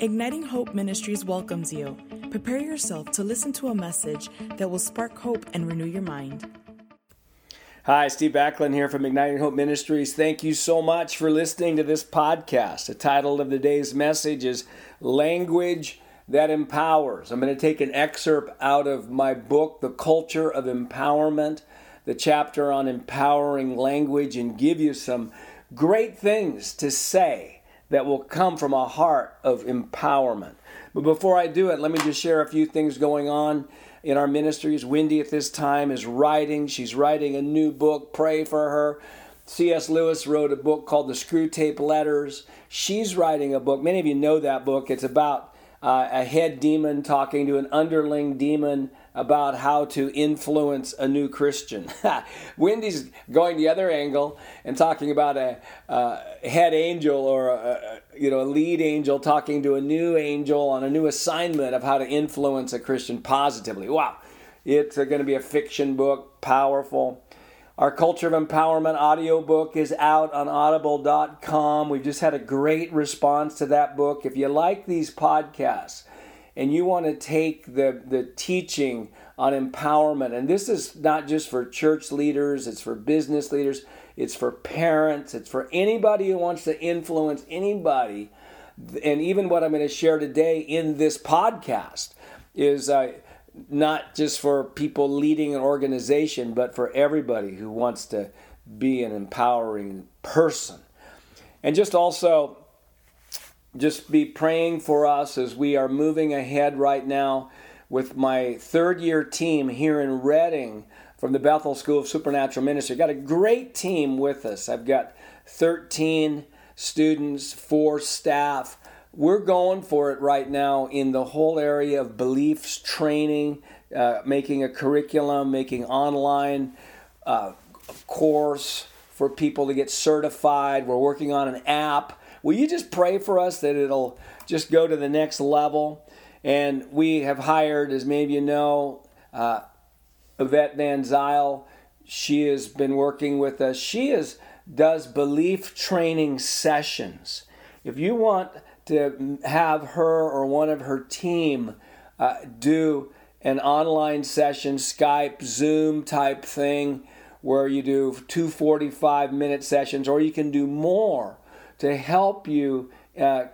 Igniting Hope Ministries welcomes you. Prepare yourself to listen to a message that will spark hope and renew your mind. Hi, Steve Backlund here from Igniting Hope Ministries. Thank you so much for listening to this podcast. The title of the day's message is Language That Empowers. I'm going to take an excerpt out of my book, The Culture of Empowerment, the chapter on empowering language, and give you some great things to say that will come from a heart of empowerment. But before I do it, let me just share a few things going on in our ministries. Wendy at this time is writing. She's writing a new book. Pray for her. C.S. Lewis wrote a book called The Screwtape Letters. She's writing a book. Many of you know that book. It's about uh, a head demon talking to an underling demon about how to influence a new Christian. Wendy's going the other angle and talking about a, a head angel or a, you know a lead angel talking to a new angel on a new assignment of how to influence a Christian positively. Wow, it's going to be a fiction book, powerful. Our Culture of Empowerment audiobook is out on audible.com. We've just had a great response to that book. If you like these podcasts, and you want to take the, the teaching on empowerment, and this is not just for church leaders, it's for business leaders, it's for parents, it's for anybody who wants to influence anybody. And even what I'm going to share today in this podcast is uh, not just for people leading an organization, but for everybody who wants to be an empowering person. And just also, just be praying for us as we are moving ahead right now with my third year team here in Redding from the Bethel School of Supernatural Ministry. Got a great team with us. I've got 13 students, four staff. We're going for it right now in the whole area of beliefs training, uh, making a curriculum, making online uh, course for people to get certified. We're working on an app Will you just pray for us that it'll just go to the next level? And we have hired, as many of you know, uh, Yvette Van Zyl. She has been working with us. She is does belief training sessions. If you want to have her or one of her team uh, do an online session, Skype, Zoom type thing, where you do two 45 minute sessions, or you can do more to help you uh,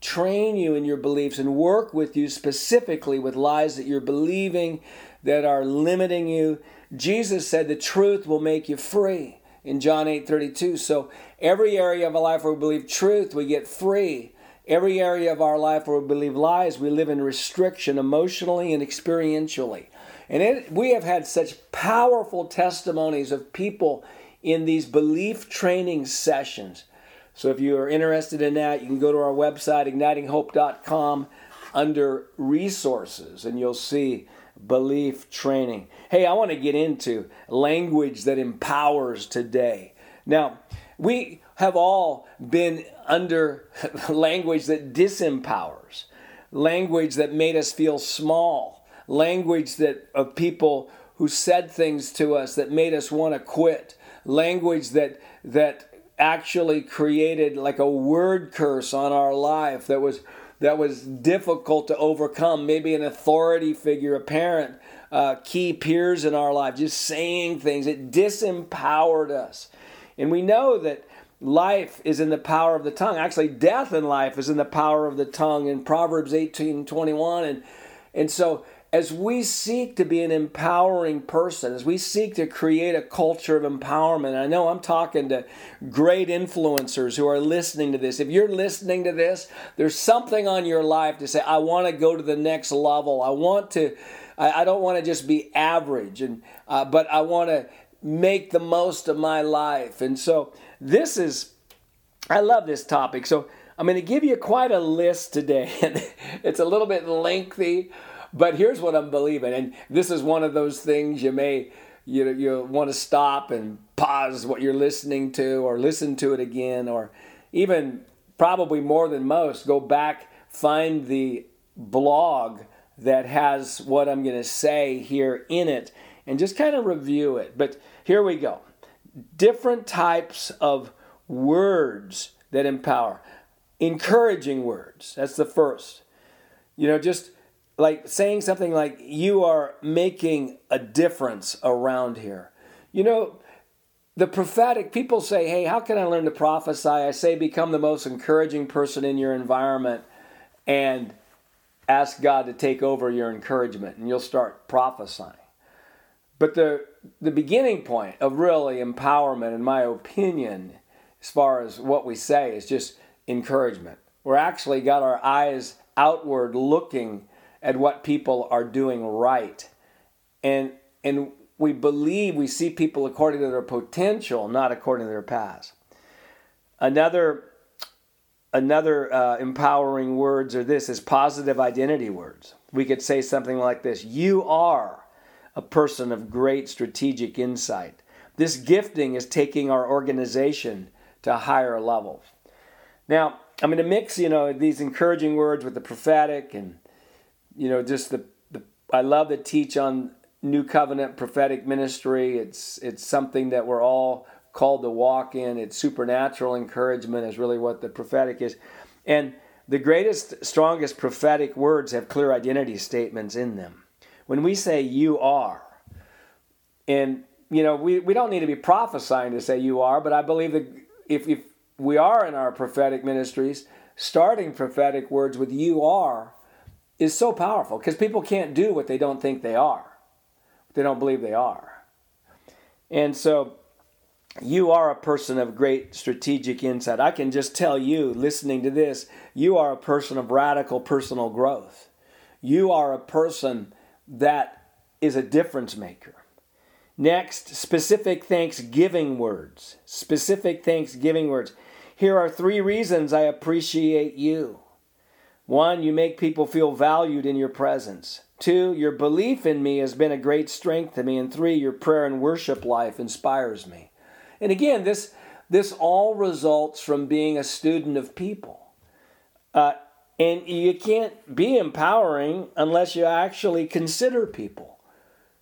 train you in your beliefs and work with you specifically with lies that you're believing that are limiting you. Jesus said the truth will make you free in John 8 32. So, every area of our life where we believe truth, we get free. Every area of our life where we believe lies, we live in restriction emotionally and experientially. And it, we have had such powerful testimonies of people in these belief training sessions so if you are interested in that, you can go to our website, ignitinghope.com, under resources, and you'll see belief training. Hey, I want to get into language that empowers today. Now, we have all been under language that disempowers, language that made us feel small, language that of people who said things to us that made us want to quit, language that that actually created like a word curse on our life that was that was difficult to overcome. Maybe an authority figure, a parent, uh, key peers in our life, just saying things. It disempowered us. And we know that life is in the power of the tongue. Actually, death in life is in the power of the tongue in Proverbs 18 21. And, and so as we seek to be an empowering person, as we seek to create a culture of empowerment, I know I'm talking to great influencers who are listening to this. If you're listening to this, there's something on your life to say, I want to go to the next level. I want to, I, I don't want to just be average, and uh, but I want to make the most of my life. And so this is, I love this topic. So I'm going to give you quite a list today. And it's a little bit lengthy. But here's what I'm believing, and this is one of those things you may you know, you want to stop and pause what you're listening to, or listen to it again, or even probably more than most, go back find the blog that has what I'm going to say here in it, and just kind of review it. But here we go. Different types of words that empower. encouraging words. That's the first. You know, just like saying something like, You are making a difference around here. You know, the prophetic, people say, Hey, how can I learn to prophesy? I say, Become the most encouraging person in your environment and ask God to take over your encouragement, and you'll start prophesying. But the, the beginning point of really empowerment, in my opinion, as far as what we say, is just encouragement. We're actually got our eyes outward looking at what people are doing right. And, and we believe we see people according to their potential, not according to their past. Another, another uh, empowering words are this is positive identity words. We could say something like this You are a person of great strategic insight. This gifting is taking our organization to higher levels. Now, I'm going to mix, you know, these encouraging words with the prophetic and, you know, just the, the I love to teach on New Covenant prophetic ministry. It's it's something that we're all called to walk in. It's supernatural encouragement is really what the prophetic is. And the greatest, strongest prophetic words have clear identity statements in them. When we say you are, and you know, we, we don't need to be prophesying to say you are, but I believe that if, if we are in our prophetic ministries, starting prophetic words with you are is so powerful because people can't do what they don't think they are they don't believe they are. And so you are a person of great strategic insight. I can just tell you, listening to this, you are a person of radical personal growth. You are a person that is a difference maker. Next, specific thanksgiving words. Specific thanksgiving words. Here are three reasons I appreciate you. One, you make people feel valued in your presence. Two, your belief in me has been a great strength to me. And three, your prayer and worship life inspires me. And again, this, this all results from being a student of people. Uh, and you can't be empowering unless you actually consider people.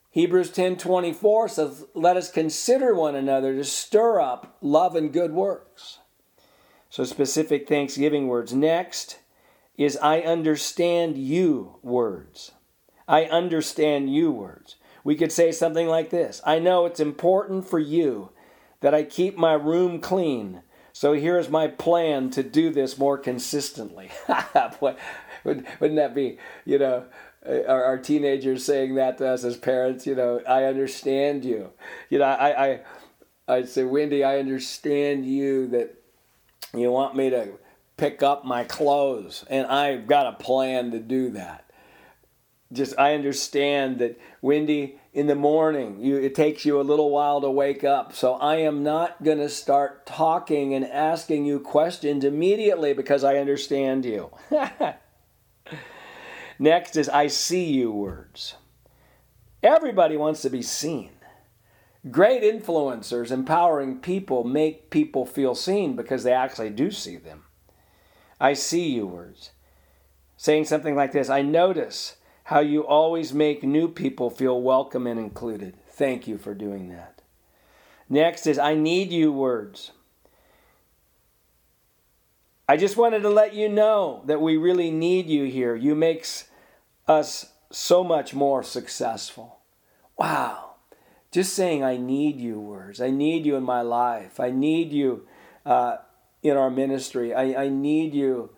Hebrews 10:24 says, "Let us consider one another to stir up love and good works." So specific thanksgiving words. Next is I understand you words. I understand you words. We could say something like this I know it's important for you that I keep my room clean. So here's my plan to do this more consistently. Wouldn't that be, you know, uh, our, our, teenagers saying that to us as parents? You know, I understand you. You know, I, I, I'd say, Wendy, I understand you that you want me to pick up my clothes, and I've got a plan to do that just I understand that Wendy in the morning you it takes you a little while to wake up. So I am not going to start talking and asking you questions immediately because I understand you. Next is I see you words. Everybody wants to be seen. Great influencers, empowering people make people feel seen because they actually do see them. I see you words. Saying something like this I notice how you always make new people feel welcome and included. Thank you for doing that. Next is I need you words. I just wanted to let you know that we really need you here. You makes us so much more successful. Wow. Just saying I need you words. I need you in my life. I need you uh, in our ministry. I, I need you.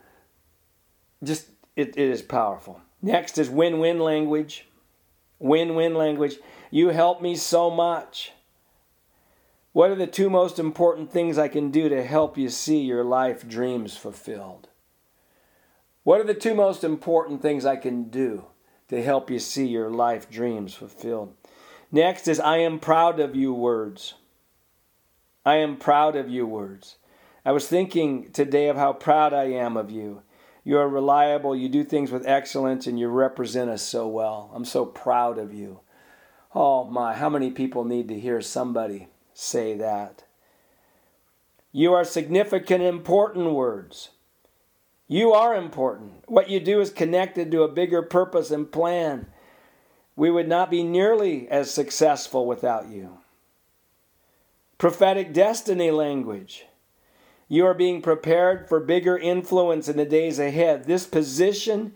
Just it, it is powerful. Next is win win language. Win win language. You help me so much. What are the two most important things I can do to help you see your life dreams fulfilled? What are the two most important things I can do to help you see your life dreams fulfilled? Next is I am proud of you words. I am proud of you words. I was thinking today of how proud I am of you. You are reliable, you do things with excellence, and you represent us so well. I'm so proud of you. Oh my, how many people need to hear somebody say that? You are significant, important words. You are important. What you do is connected to a bigger purpose and plan. We would not be nearly as successful without you. Prophetic destiny language. You are being prepared for bigger influence in the days ahead. This position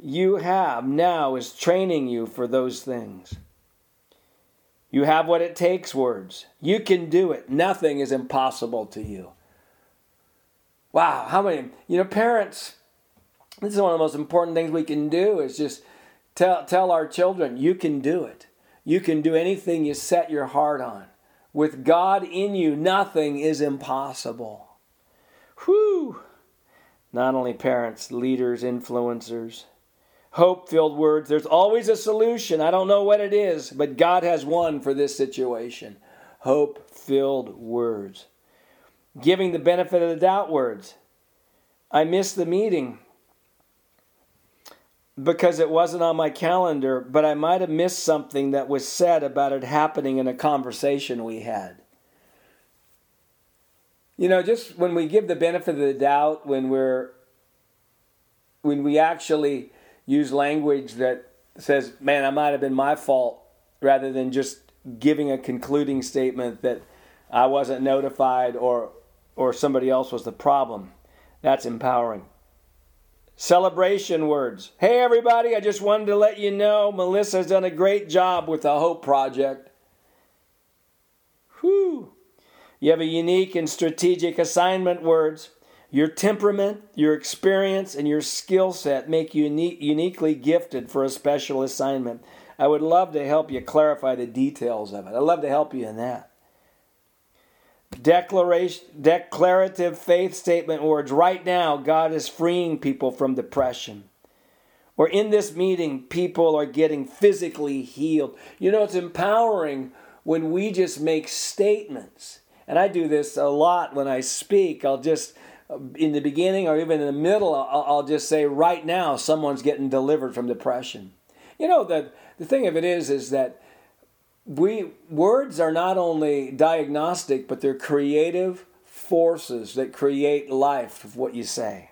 you have now is training you for those things. You have what it takes, words. You can do it. Nothing is impossible to you. Wow, how many, you know, parents, this is one of the most important things we can do is just tell, tell our children, you can do it. You can do anything you set your heart on. With God in you, nothing is impossible. Whew! Not only parents, leaders, influencers, hope filled words. There's always a solution. I don't know what it is, but God has one for this situation. Hope filled words. Giving the benefit of the doubt words. I missed the meeting because it wasn't on my calendar, but I might have missed something that was said about it happening in a conversation we had. You know, just when we give the benefit of the doubt, when we're when we actually use language that says, "Man, that might have been my fault," rather than just giving a concluding statement that I wasn't notified or or somebody else was the problem. That's empowering. Celebration words. Hey everybody, I just wanted to let you know Melissa's done a great job with the Hope Project. Whew. You have a unique and strategic assignment words. Your temperament, your experience, and your skill set make you uni- uniquely gifted for a special assignment. I would love to help you clarify the details of it. I'd love to help you in that. Declaration, declarative faith statement words. Right now, God is freeing people from depression. Or in this meeting, people are getting physically healed. You know, it's empowering when we just make statements and I do this a lot when I speak. I'll just, in the beginning or even in the middle, I'll, just say, right now, someone's getting delivered from depression. You know, the, the thing of it is, is that we words are not only diagnostic, but they're creative forces that create life of what you say.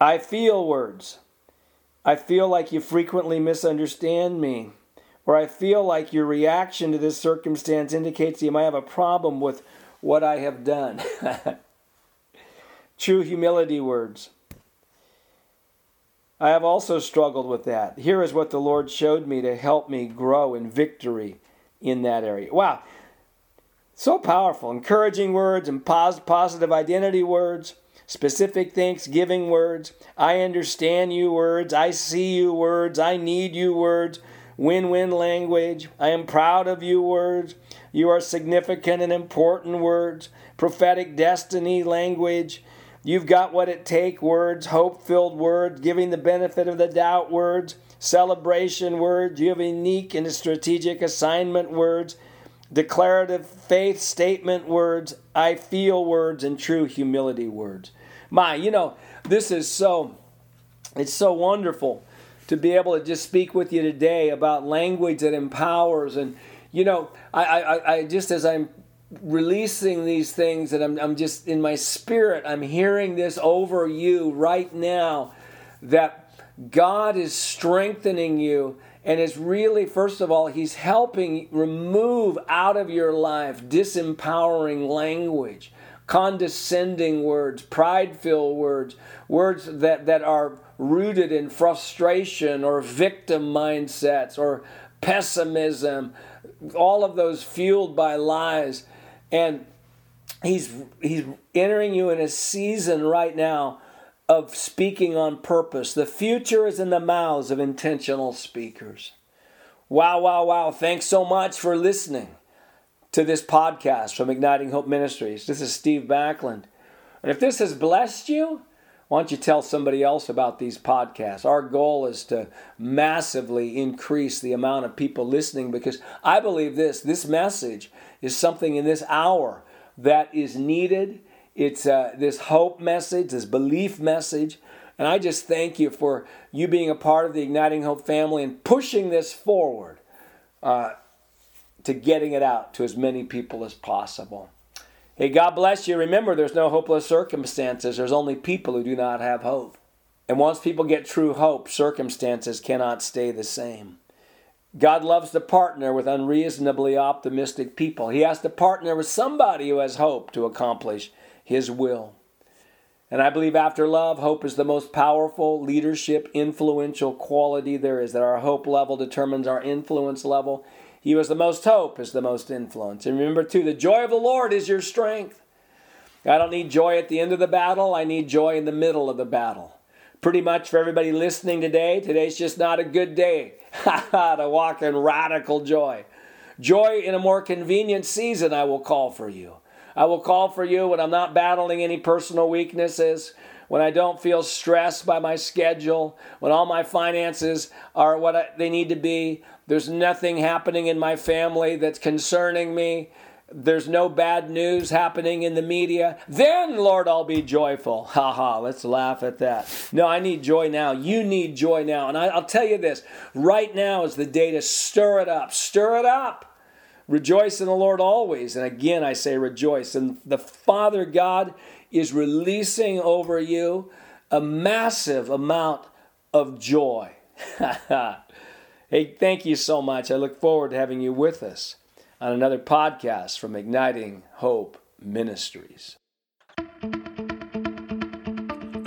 I feel words. I feel like you frequently misunderstand me or I feel like your reaction to this circumstance indicates you might have a problem with what I have done. True humility words. I have also struggled with that. Here is what the Lord showed me to help me grow in victory in that area. Wow. So powerful. Encouraging words and positive identity words, specific thanksgiving words, I understand you words, I see you words, I need you words win win language. I am proud of you words. You are significant and important words. Prophetic destiny language. You've got what it takes words, hope filled words, giving the benefit of the doubt words, celebration words. You have unique and strategic assignment words, declarative faith statement words, I feel words, and true humility words. My, you know, this is so, it's so wonderful to be able to just speak with you today about language that empowers. And, you know, I, I, I just as I'm releasing these things and I'm, I'm just in my spirit, I'm hearing this over you right now that God is strengthening you and is really, first of all, He's helping remove out of your life disempowering language, condescending words, pride filled words, words that, that are rooted in frustration or victim mindsets or pessimism, all of those fueled by lies. And he's he's entering you in a season right now of speaking on purpose. The future is in the mouths of intentional speakers. Wow, wow, wow. Thanks so much for listening to this podcast from Igniting Hope Ministries. This is Steve Backlund. And if this has blessed you, why don't you tell somebody else about these podcasts? Our goal is to massively increase the amount of people listening because I believe this this message is something in this hour that is needed. It's uh, this hope message, this belief message. And I just thank you for you being a part of the Igniting Hope family and pushing this forward uh, to getting it out to as many people as possible. Hey, God bless you. Remember, there's no hopeless circumstances. There's only people who do not have hope. And once people get true hope, circumstances cannot stay the same. God loves to partner with unreasonably optimistic people. He has to partner with somebody who has hope to accomplish His will. And I believe after love, hope is the most powerful leadership, influential quality there is. That our hope level determines our influence level. He was the most hope, is the most influence. And remember, too, the joy of the Lord is your strength. I don't need joy at the end of the battle, I need joy in the middle of the battle. Pretty much for everybody listening today, today's just not a good day to walk in radical joy. Joy in a more convenient season, I will call for you. I will call for you when I'm not battling any personal weaknesses, when I don't feel stressed by my schedule, when all my finances are what I, they need to be. There's nothing happening in my family that's concerning me. There's no bad news happening in the media. Then, Lord, I'll be joyful. Ha ha, let's laugh at that. No, I need joy now. You need joy now. And I, will tell you this right now is the day to stir it up. Stir it up. Rejoice in the Lord always. And again, I say rejoice. And the Father God is releasing over you a massive amount of joy. hey, thank you so much. I look forward to having you with us on another podcast from Igniting Hope Ministries.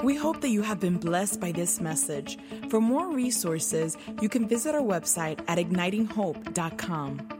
We hope that you have been blessed by this message. For more resources, you can visit our website at ignitinghope.com.